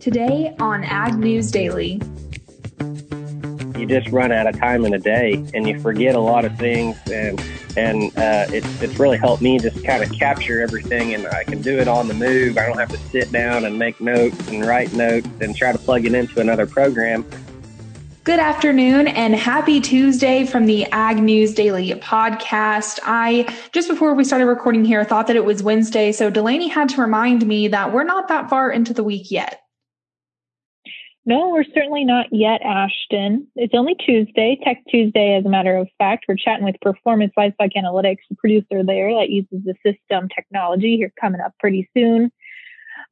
Today on Ag News Daily. You just run out of time in a day and you forget a lot of things and and uh, it's, it's really helped me just kind of capture everything and I can do it on the move. I don't have to sit down and make notes and write notes and try to plug it into another program. Good afternoon and happy Tuesday from the Ag News Daily podcast. I, just before we started recording here, thought that it was Wednesday. So Delaney had to remind me that we're not that far into the week yet. No, we're certainly not yet, Ashton. It's only Tuesday, Tech Tuesday, as a matter of fact. We're chatting with Performance Livestock Analytics, the producer there that uses the system technology here coming up pretty soon.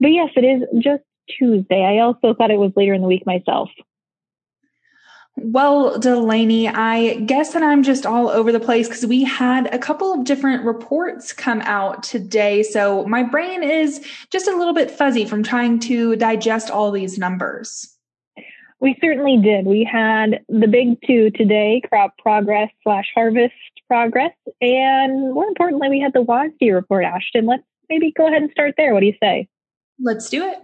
But yes, it is just Tuesday. I also thought it was later in the week myself. Well, Delaney, I guess that I'm just all over the place because we had a couple of different reports come out today. So my brain is just a little bit fuzzy from trying to digest all these numbers. We certainly did. We had the big two today crop progress slash harvest progress. And more importantly, we had the WASDE report, Ashton. Let's maybe go ahead and start there. What do you say? Let's do it.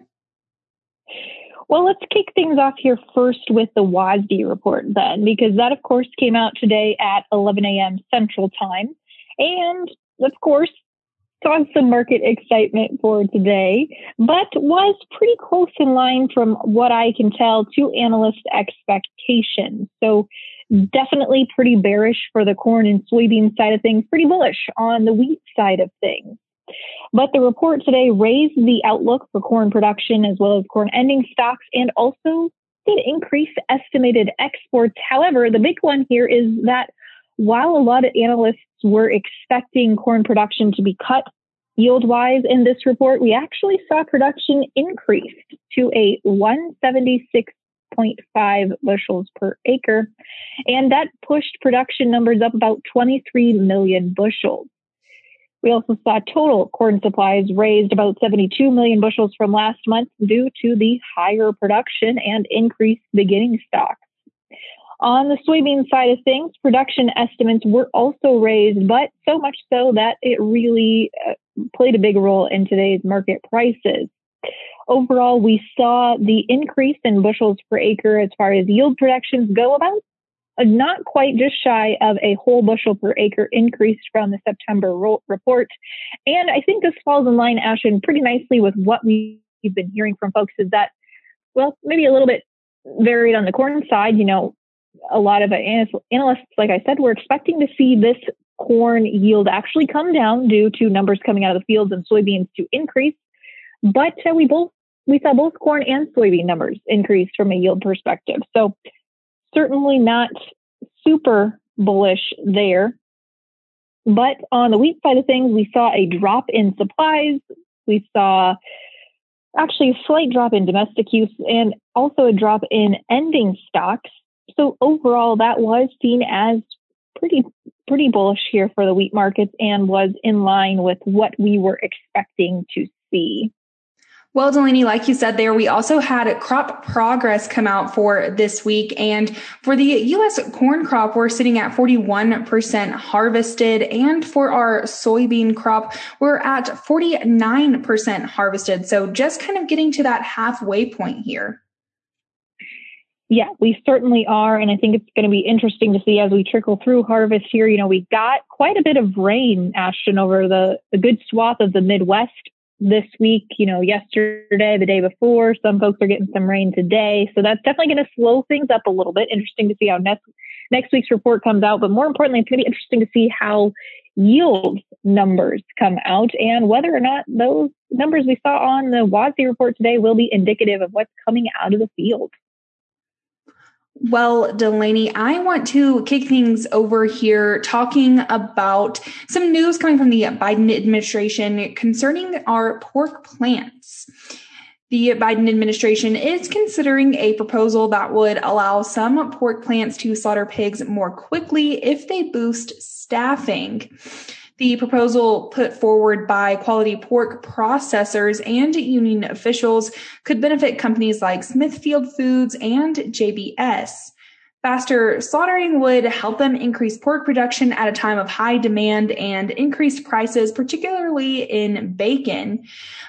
Well, let's kick things off here first with the WASDE report then, because that, of course, came out today at 11 a.m. Central Time. And, of course, caused some market excitement for today, but was pretty close in line from what I can tell to analyst expectations. So, definitely pretty bearish for the corn and soybean side of things, pretty bullish on the wheat side of things. But the report today raised the outlook for corn production as well as corn ending stocks and also did increase estimated exports. However, the big one here is that while a lot of analysts were expecting corn production to be cut yield wise in this report, we actually saw production increased to a 176.5 bushels per acre. And that pushed production numbers up about 23 million bushels. We also saw total corn supplies raised about 72 million bushels from last month due to the higher production and increased beginning stocks. On the soybean side of things, production estimates were also raised, but so much so that it really uh, played a big role in today's market prices. Overall, we saw the increase in bushels per acre as far as yield projections go about not quite just shy of a whole bushel per acre increase from the September ro- report. And I think this falls in line, Ashton, pretty nicely with what we've been hearing from folks is that, well, maybe a little bit varied on the corn side. You know, a lot of analysts, like I said, were expecting to see this corn yield actually come down due to numbers coming out of the fields and soybeans to increase. But uh, we both we saw both corn and soybean numbers increase from a yield perspective. So certainly not super bullish there. But on the wheat side of things, we saw a drop in supplies. We saw actually a slight drop in domestic use and also a drop in ending stocks. So overall, that was seen as pretty pretty bullish here for the wheat markets and was in line with what we were expecting to see. Well, Delaney, like you said there, we also had crop progress come out for this week. And for the U.S. corn crop, we're sitting at 41% harvested. And for our soybean crop, we're at 49% harvested. So just kind of getting to that halfway point here. Yeah, we certainly are. And I think it's going to be interesting to see as we trickle through harvest here. You know, we got quite a bit of rain, Ashton, over the, the good swath of the Midwest this week, you know, yesterday, the day before. Some folks are getting some rain today. So that's definitely going to slow things up a little bit. Interesting to see how next, next week's report comes out. But more importantly, it's going to be interesting to see how yield numbers come out and whether or not those numbers we saw on the WASDE report today will be indicative of what's coming out of the field. Well, Delaney, I want to kick things over here talking about some news coming from the Biden administration concerning our pork plants. The Biden administration is considering a proposal that would allow some pork plants to slaughter pigs more quickly if they boost staffing. The proposal put forward by quality pork processors and union officials could benefit companies like Smithfield Foods and JBS. Faster slaughtering would help them increase pork production at a time of high demand and increased prices, particularly in bacon.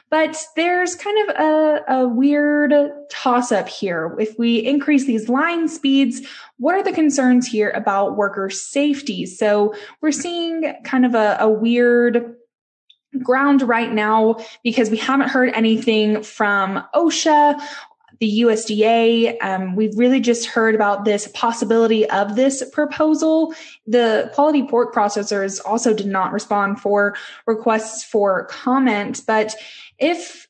But there's kind of a, a weird toss up here. If we increase these line speeds, what are the concerns here about worker safety? So we're seeing kind of a, a weird ground right now because we haven't heard anything from OSHA the USDA. Um, we've really just heard about this possibility of this proposal. The quality pork processors also did not respond for requests for comment, but if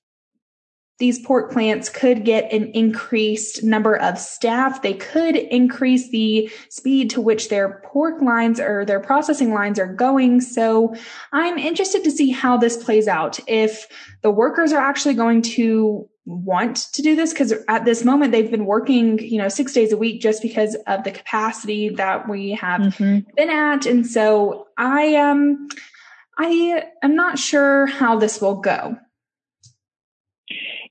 these pork plants could get an increased number of staff. They could increase the speed to which their pork lines or their processing lines are going. So I'm interested to see how this plays out. If the workers are actually going to want to do this because at this moment they've been working you know six days a week just because of the capacity that we have mm-hmm. been at and so i um i am not sure how this will go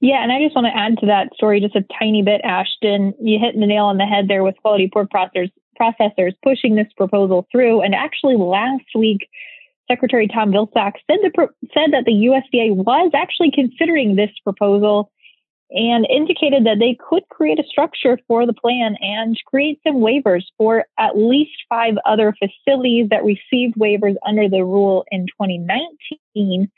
yeah and i just want to add to that story just a tiny bit ashton you hit the nail on the head there with quality pork processors pushing this proposal through and actually last week Secretary Tom Vilsack said, the, said that the USDA was actually considering this proposal and indicated that they could create a structure for the plan and create some waivers for at least five other facilities that received waivers under the rule in 2019.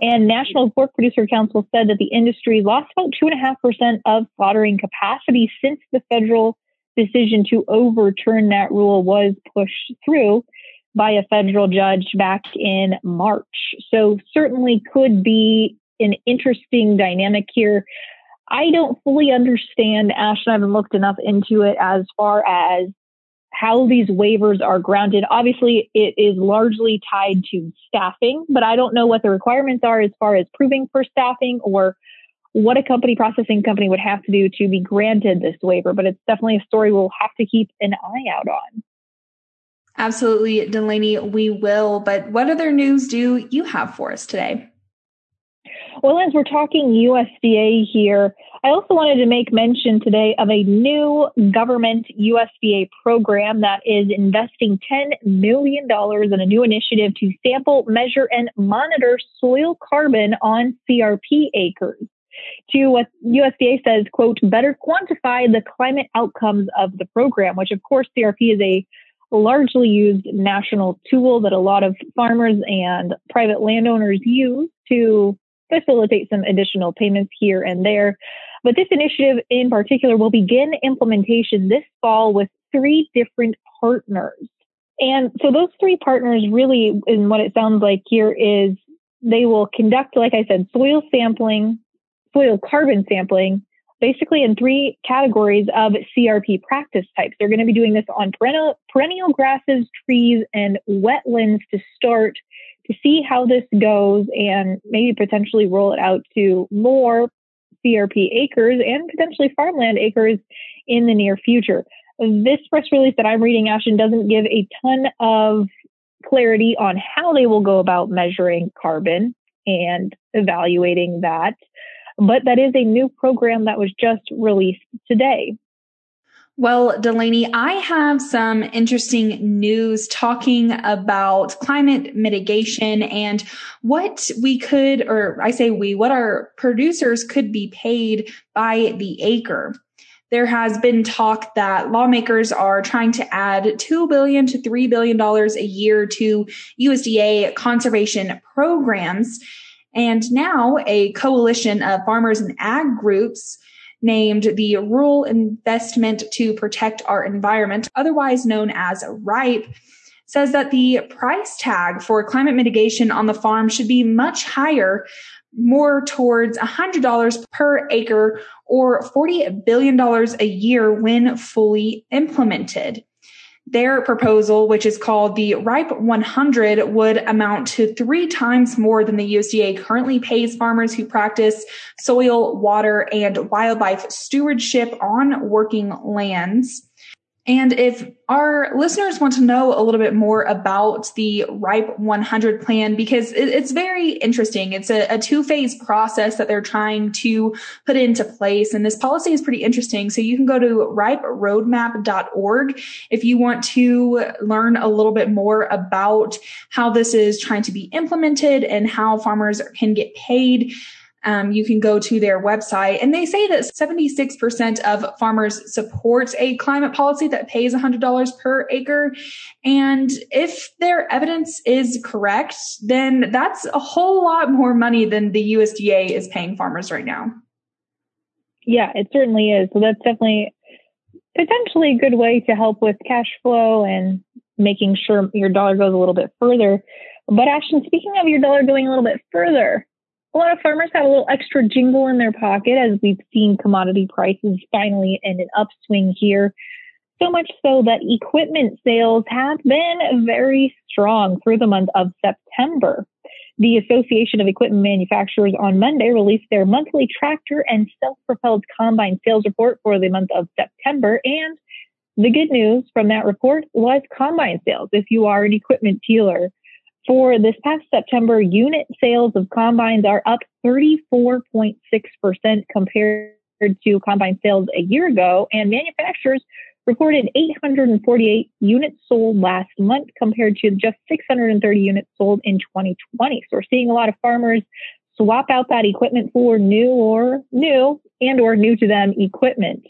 And National Pork Producer Council said that the industry lost about 2.5% of slaughtering capacity since the federal decision to overturn that rule was pushed through by a federal judge back in March. So certainly could be an interesting dynamic here. I don't fully understand, Ash, and I haven't looked enough into it as far as how these waivers are grounded. Obviously, it is largely tied to staffing, but I don't know what the requirements are as far as proving for staffing or what a company processing company would have to do to be granted this waiver. But it's definitely a story we'll have to keep an eye out on. Absolutely, Delaney, we will. But what other news do you have for us today? Well, as we're talking USDA here, I also wanted to make mention today of a new government USDA program that is investing $10 million in a new initiative to sample, measure, and monitor soil carbon on CRP acres. To what USDA says, quote, better quantify the climate outcomes of the program, which of course CRP is a largely used national tool that a lot of farmers and private landowners use to facilitate some additional payments here and there. But this initiative in particular will begin implementation this fall with three different partners. And so those three partners really, in what it sounds like here, is they will conduct, like I said, soil sampling, soil carbon sampling, basically in three categories of CRP practice types. They're going to be doing this on perennial, perennial grasses, trees, and wetlands to start see how this goes and maybe potentially roll it out to more CRP acres and potentially farmland acres in the near future. This press release that I'm reading, Ashton, doesn't give a ton of clarity on how they will go about measuring carbon and evaluating that. But that is a new program that was just released today. Well, Delaney, I have some interesting news talking about climate mitigation and what we could, or I say we, what our producers could be paid by the acre. There has been talk that lawmakers are trying to add 2 billion to $3 billion a year to USDA conservation programs. And now a coalition of farmers and ag groups named the Rural Investment to Protect Our Environment, otherwise known as RIPE, says that the price tag for climate mitigation on the farm should be much higher, more towards $100 per acre or $40 billion a year when fully implemented. Their proposal, which is called the RIPE 100, would amount to three times more than the USDA currently pays farmers who practice soil, water, and wildlife stewardship on working lands. And if our listeners want to know a little bit more about the RIPE 100 plan, because it's very interesting. It's a, a two phase process that they're trying to put into place. And this policy is pretty interesting. So you can go to riperoadmap.org if you want to learn a little bit more about how this is trying to be implemented and how farmers can get paid um, you can go to their website and they say that 76% of farmers support a climate policy that pays $100 per acre. And if their evidence is correct, then that's a whole lot more money than the USDA is paying farmers right now. Yeah, it certainly is. So that's definitely potentially a good way to help with cash flow and making sure your dollar goes a little bit further. But Ashton, speaking of your dollar going a little bit further, a lot of farmers have a little extra jingle in their pocket as we've seen commodity prices finally in an upswing here. So much so that equipment sales have been very strong through the month of September. The Association of Equipment Manufacturers on Monday released their monthly tractor and self propelled combine sales report for the month of September. And the good news from that report was combine sales. If you are an equipment dealer, for this past September, unit sales of combines are up 34.6% compared to combine sales a year ago, and manufacturers reported 848 units sold last month compared to just 630 units sold in 2020. So we're seeing a lot of farmers swap out that equipment for new or new and or new to them equipment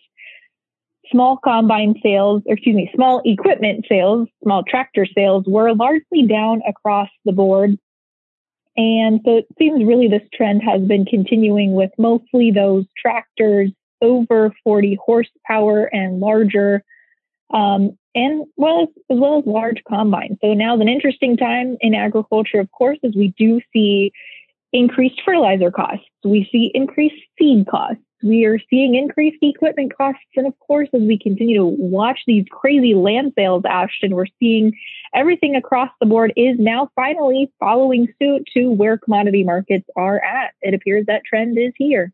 small combine sales, or excuse me, small equipment sales, small tractor sales were largely down across the board. And so it seems really this trend has been continuing with mostly those tractors over 40 horsepower and larger, um, and well as, as well as large combines. So now is an interesting time in agriculture, of course, as we do see increased fertilizer costs. We see increased seed costs. We are seeing increased equipment costs. And of course, as we continue to watch these crazy land sales, Ashton, we're seeing everything across the board is now finally following suit to where commodity markets are at. It appears that trend is here.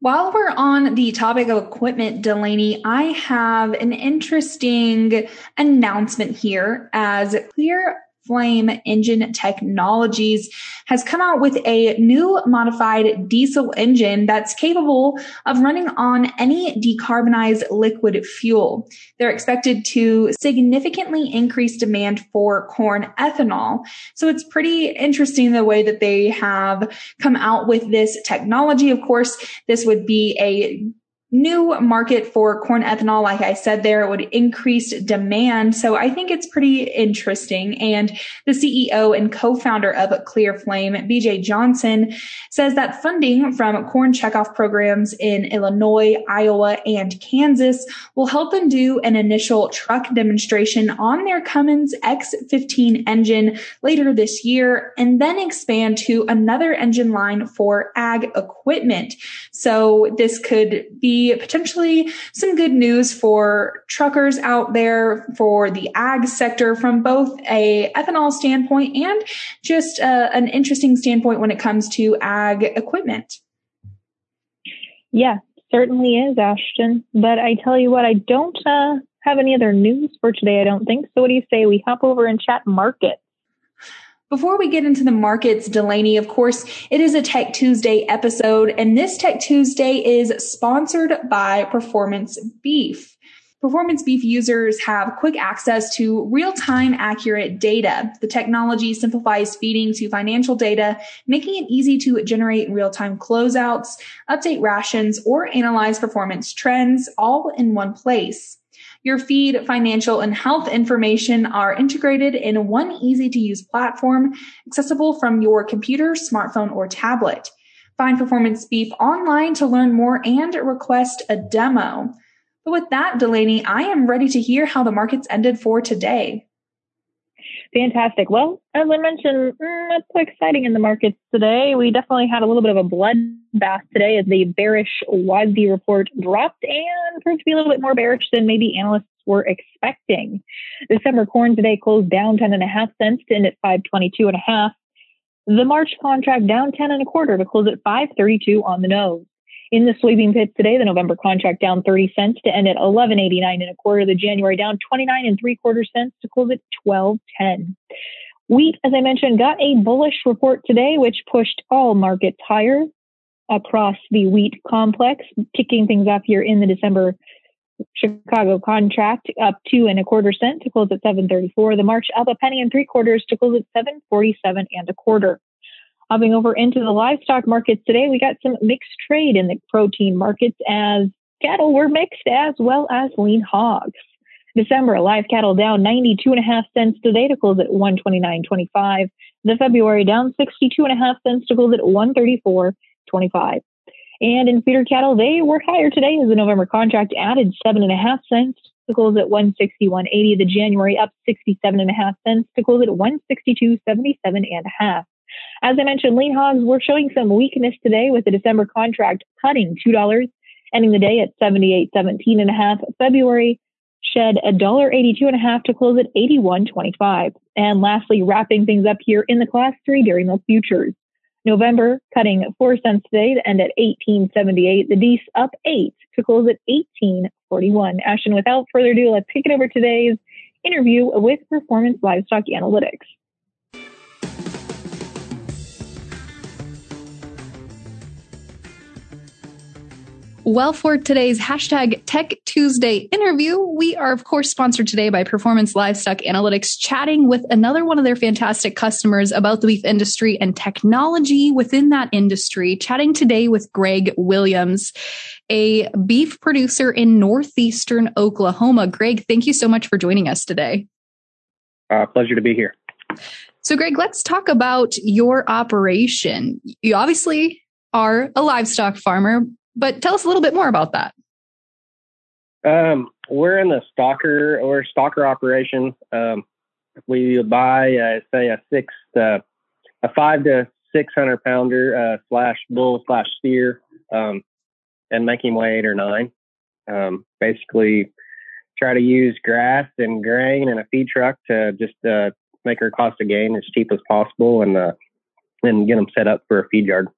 While we're on the topic of equipment, Delaney, I have an interesting announcement here as Clear Flame Engine Technologies has come out with a new modified diesel engine that's capable of running on any decarbonized liquid fuel. They're expected to significantly increase demand for corn ethanol. So it's pretty interesting the way that they have come out with this technology. Of course, this would be a new market for corn ethanol. Like I said there, it would increase demand. So I think it's pretty interesting. And the CEO and co-founder of Clear Flame, BJ Johnson, says that funding from corn checkoff programs in Illinois, Iowa, and Kansas will help them do an initial truck demonstration on their Cummins X15 engine later this year and then expand to another engine line for ag equipment. So this could be potentially some good news for truckers out there for the ag sector from both a ethanol standpoint and just uh, an interesting standpoint when it comes to ag equipment. Yeah, certainly is, Ashton. But I tell you what, I don't uh, have any other news for today, I don't think. So what do you say we hop over and chat market? Before we get into the markets, Delaney, of course, it is a Tech Tuesday episode, and this Tech Tuesday is sponsored by Performance Beef. Performance Beef users have quick access to real-time accurate data. The technology simplifies feeding to financial data, making it easy to generate real-time closeouts, update rations, or analyze performance trends all in one place. Your feed, financial, and health information are integrated in one easy to use platform accessible from your computer, smartphone, or tablet. Find Performance Beef online to learn more and request a demo. But with that, Delaney, I am ready to hear how the markets ended for today. Fantastic. Well, as I mentioned, mm, not so exciting in the markets today. We definitely had a little bit of a bloodbath today as the bearish WASDE report dropped and proved to be a little bit more bearish than maybe analysts were expecting. December corn today closed down 10 and a half cents to end at 522 and a half. The March contract down 10 and a quarter to close at 532 on the nose. In the soybean pits today, the November contract down 30 cents to end at 11.89 and a quarter. The January down 29 and three quarter cents to close at 12.10. Wheat, as I mentioned, got a bullish report today, which pushed all markets higher across the wheat complex, kicking things off here in the December Chicago contract up two and a quarter cent to close at 734. The March up a penny and three quarters to close at 747 and a quarter. Hopping over into the livestock markets today, we got some mixed trade in the protein markets as cattle were mixed as well as lean hogs. December live cattle down 92 and a half cents to close at 129.25. The February down 62 and a half cents to close at 134.25. And in feeder cattle, they were higher today as the November contract added seven and a half cents to close at 161.80. The January up 67 and a half cents to close at 162.77 and a half. As I mentioned, lean hogs were showing some weakness today with the December contract cutting $2, ending the day at 78.17 and a half. February shed a dollar 82 and a half to close at 81.25. And lastly, wrapping things up here in the class three dairy milk futures. November cutting four cents today to end at 1878. The Dees up eight to close at 1841. Ashton, without further ado, let's kick it over today's interview with Performance Livestock Analytics. Well, for today's hashtag Tech Tuesday interview, we are, of course, sponsored today by Performance Livestock Analytics, chatting with another one of their fantastic customers about the beef industry and technology within that industry. Chatting today with Greg Williams, a beef producer in northeastern Oklahoma. Greg, thank you so much for joining us today. Uh, pleasure to be here. So, Greg, let's talk about your operation. You obviously are a livestock farmer, but tell us a little bit more about that. Um, we're in the stocker or stocker operation. Um, we buy, uh, say, a six, uh, a five to six hundred pounder uh, slash bull slash steer, um, and make him weigh eight or nine. Um, basically, try to use grass and grain and a feed truck to just uh, make our cost of gain as cheap as possible, and uh, and get them set up for a feed yard.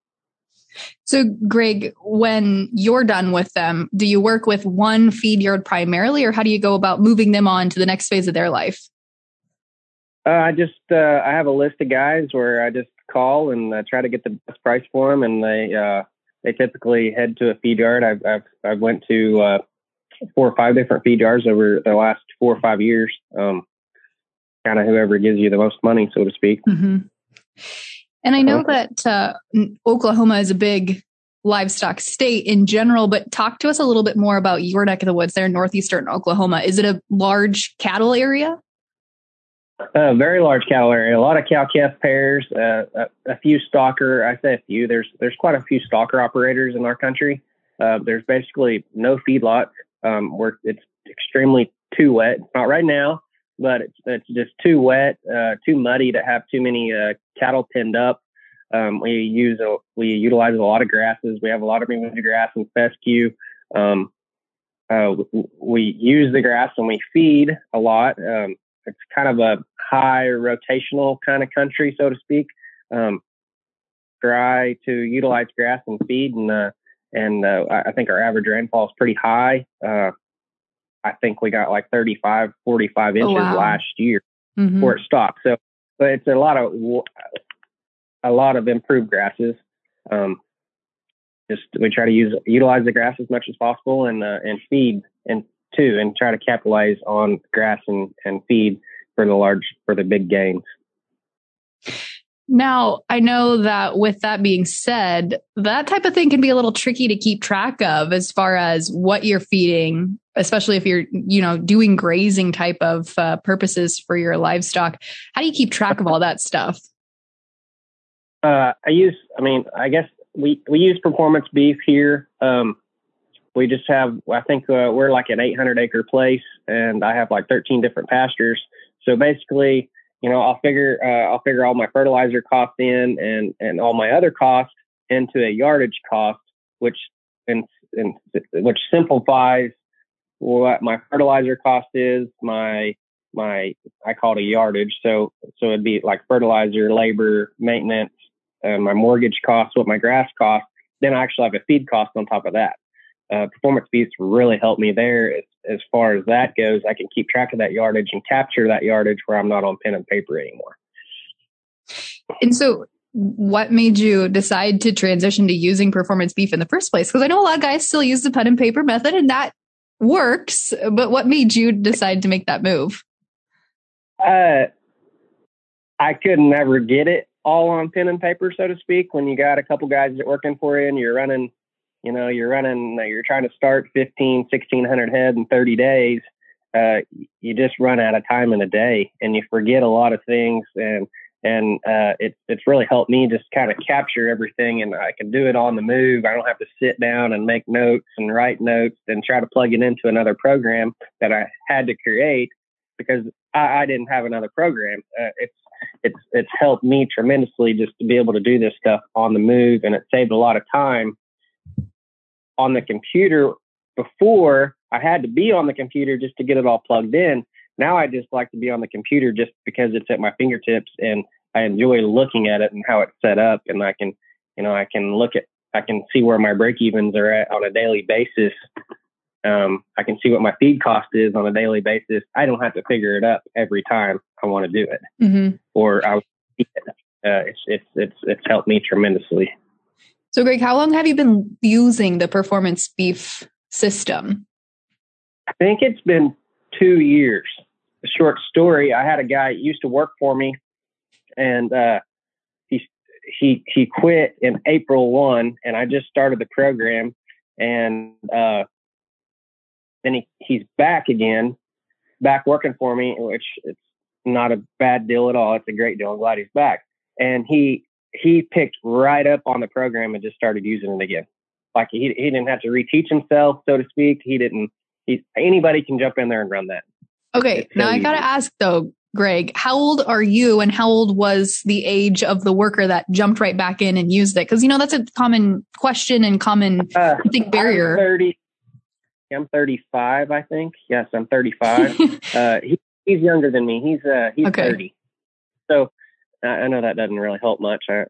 So, Greg, when you're done with them, do you work with one feed yard primarily, or how do you go about moving them on to the next phase of their life? Uh, I just uh, I have a list of guys where I just call and uh, try to get the best price for them, and they uh, they typically head to a feed yard. I've I've, I've went to uh, four or five different feed yards over the last four or five years. Um, kind of whoever gives you the most money, so to speak. Mm-hmm. And I know that uh, Oklahoma is a big livestock state in general, but talk to us a little bit more about your neck of the woods there in northeastern Oklahoma. Is it a large cattle area? A very large cattle area. A lot of cow calf pairs. Uh, a, a, few stocker. I say a few. There's there's quite a few stocker operators in our country. Uh, there's basically no feedlots. Um, where it's extremely too wet. Not right now, but it's, it's just too wet, uh, too muddy to have too many uh, cattle pinned up. Um, we use a, we utilize a lot of grasses. We have a lot of Bermuda grass and fescue. Um, uh, we use the grass and we feed a lot. Um, it's kind of a high rotational kind of country, so to speak. Um, try to utilize grass and feed, and uh, and uh, I think our average rainfall is pretty high. I think we got like 35, 45 inches oh, wow. last year mm-hmm. for it stopped. So, but it's a lot of a lot of improved grasses. Um, just we try to use utilize the grass as much as possible and uh, and feed and too and try to capitalize on grass and and feed for the large for the big gains. Now, I know that with that being said, that type of thing can be a little tricky to keep track of as far as what you're feeding, especially if you're, you know, doing grazing type of uh, purposes for your livestock. How do you keep track of all that stuff? Uh, I use, I mean, I guess we, we use performance beef here. Um, we just have, I think uh, we're like an 800 acre place and I have like 13 different pastures. So basically, you know, I'll figure uh, I'll figure all my fertilizer costs in and and all my other costs into a yardage cost, which and, and which simplifies what my fertilizer cost is, my my I call it a yardage. So so it'd be like fertilizer, labor, maintenance, uh, my mortgage costs, what my grass costs, then I actually have a feed cost on top of that. Uh, performance beefs really help me there as far as that goes. I can keep track of that yardage and capture that yardage where I'm not on pen and paper anymore. And so, what made you decide to transition to using performance beef in the first place? Because I know a lot of guys still use the pen and paper method, and that works. But what made you decide to make that move? Uh, I could never get it all on pen and paper, so to speak. When you got a couple guys that working for you and you're running, you know, you're running, you're trying to start 15, 1600 head in 30 days. Uh, you just run out of time in a day and you forget a lot of things. And, and, uh, it's, it's really helped me just kind of capture everything and I can do it on the move. I don't have to sit down and make notes and write notes and try to plug it into another program that I had to create because I, I didn't have another program. Uh, it's, it's it's helped me tremendously just to be able to do this stuff on the move and it saved a lot of time on the computer before I had to be on the computer just to get it all plugged in. Now I just like to be on the computer just because it's at my fingertips and I enjoy looking at it and how it's set up and I can you know I can look at I can see where my break evens are at on a daily basis um, I can see what my feed cost is on a daily basis. I don't have to figure it up every time I want to do it, mm-hmm. or I. Uh, it's it's it's it's helped me tremendously. So, Greg, how long have you been using the performance beef system? I think it's been two years. A short story. I had a guy used to work for me, and uh, he he he quit in April one, and I just started the program, and uh, then he, he's back again, back working for me, which it's not a bad deal at all. It's a great deal. I'm glad he's back. And he he picked right up on the program and just started using it again. Like he he didn't have to reteach himself, so to speak. He didn't. He anybody can jump in there and run that. Okay, now I gotta ask though, Greg, how old are you, and how old was the age of the worker that jumped right back in and used it? Because you know that's a common question and common uh, I think barrier. I'm Thirty. I'm 35, I think. Yes, I'm 35. uh, he, he's younger than me. He's uh, he's okay. 30. I know that doesn't really help much. I,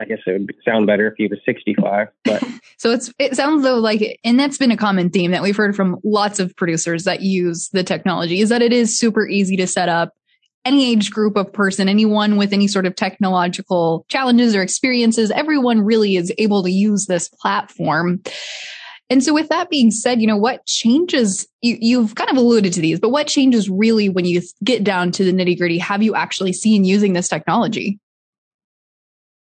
I guess it would sound better if he was 65. But so it's it sounds though like, and that's been a common theme that we've heard from lots of producers that use the technology is that it is super easy to set up. Any age group of person, anyone with any sort of technological challenges or experiences, everyone really is able to use this platform. And so with that being said, you know, what changes you, you've kind of alluded to these, but what changes really when you get down to the nitty gritty have you actually seen using this technology?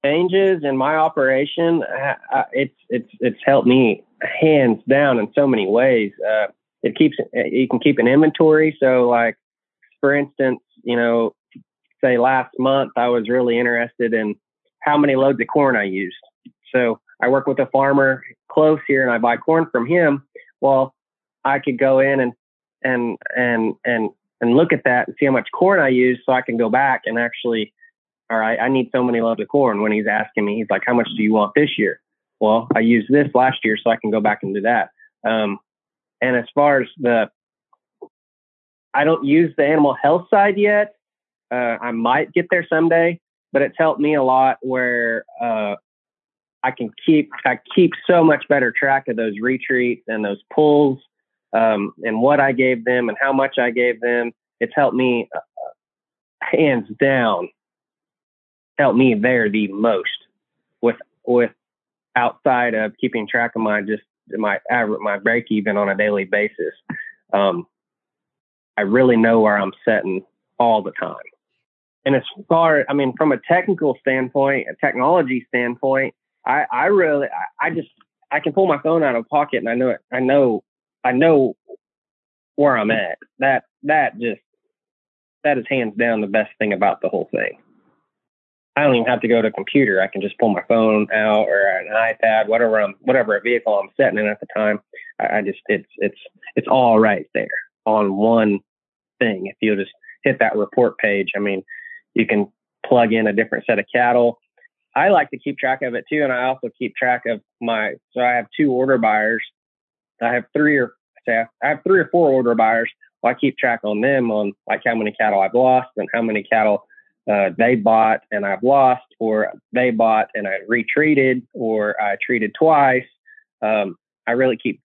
Changes in my operation, uh, uh it's it's it's helped me hands down in so many ways. Uh, it keeps you can keep an inventory. So, like for instance, you know, say last month I was really interested in how many loads of corn I used. So I work with a farmer close here and I buy corn from him, well, I could go in and and and and and look at that and see how much corn I use, so I can go back and actually, all right, I need so many loads of corn. When he's asking me, he's like, how much do you want this year? Well, I used this last year, so I can go back and do that. Um, and as far as the, I don't use the animal health side yet. Uh, I might get there someday, but it's helped me a lot where uh, I can keep I keep so much better track of those retreats and those pulls um, and what I gave them and how much I gave them. It's helped me uh, hands down. Helped me there the most with with outside of keeping track of my just my average my break even on a daily basis. Um, I really know where I'm setting all the time. And as far, I mean, from a technical standpoint, a technology standpoint, I, I really, I, I just, I can pull my phone out of pocket and I know it. I know, I know where I'm at. That, that just, that is hands down the best thing about the whole thing. I don't even have to go to a computer. I can just pull my phone out or an iPad, whatever I'm, whatever vehicle I'm setting in at the time. I, I just, it's, it's, it's all right there on one thing. If you just hit that report page, I mean, you can plug in a different set of cattle I like to keep track of it too, and I also keep track of my. So I have two order buyers. I have three or say I have three or four order buyers. Well, I keep track on them on like how many cattle I've lost and how many cattle uh, they bought and I've lost, or they bought and I retreated, or I treated twice. Um, I really keep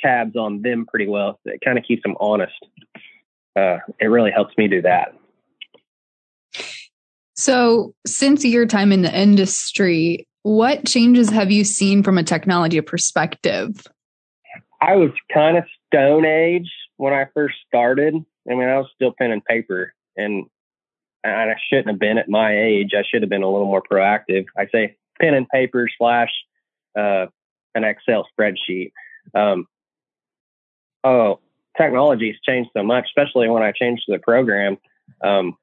tabs on them pretty well. It kind of keeps them honest. Uh, it really helps me do that. So, since your time in the industry, what changes have you seen from a technology perspective? I was kind of stone age when I first started. I mean, I was still pen and paper, and I shouldn't have been at my age. I should have been a little more proactive. I say pen and paper slash uh, an Excel spreadsheet. Um, oh, technology has changed so much, especially when I changed the program. Um,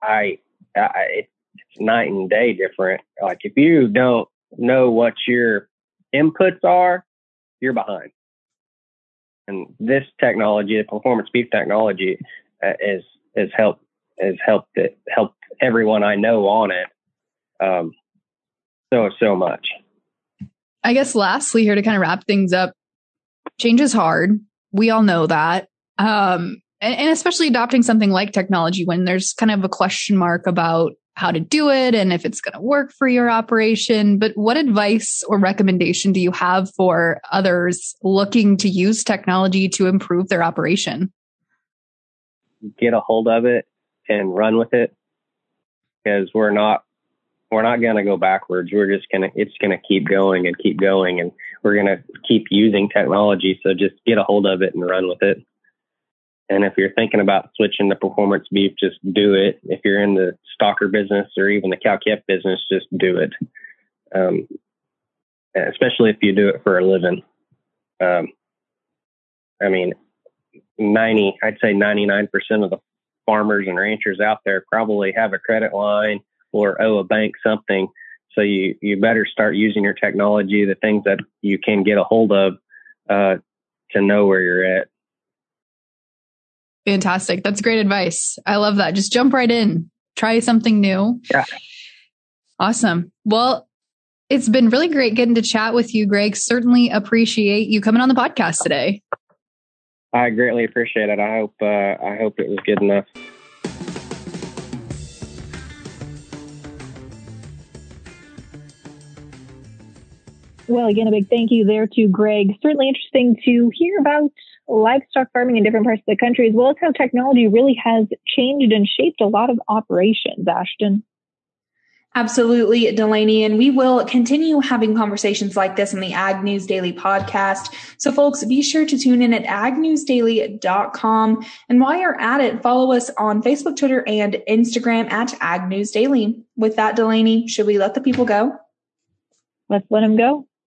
I, I it's night and day different. Like if you don't know what your inputs are, you're behind. And this technology, the performance beef technology, uh, is has helped has helped it helped everyone I know on it um, so so much. I guess lastly here to kind of wrap things up, change is hard. We all know that. Um, and, especially adopting something like technology when there's kind of a question mark about how to do it and if it's going to work for your operation. But what advice or recommendation do you have for others looking to use technology to improve their operation? Get a hold of it and run with it because we're not we're not going to go backwards. We're just going to it's going to keep going and keep going and we're going to keep using technology. So just get a hold of it and run with it. And if you're thinking about switching to performance beef, just do it. If you're in the stocker business or even the cow calf business, just do it. Um, especially if you do it for a living. Um, I mean, 90, I'd say 99% of the farmers and ranchers out there probably have a credit line or owe a bank something. So you, you better start using your technology, the things that you can get a hold of, uh, to know where you're at. Fantastic. That's great advice. I love that. Just jump right in, try something new. Yeah. Awesome. Well, it's been really great getting to chat with you, Greg. Certainly appreciate you coming on the podcast today. I greatly appreciate it. I hope uh, I hope it was good enough. Well, again, a big thank you there to Greg. Certainly interesting to hear about livestock farming in different parts of the country, as well as how technology really has changed and shaped a lot of operations. Ashton. Absolutely, Delaney. And we will continue having conversations like this on the Ag News Daily podcast. So, folks, be sure to tune in at agnewsdaily.com. And while you're at it, follow us on Facebook, Twitter, and Instagram at Ag News Daily. With that, Delaney, should we let the people go? Let's let them go.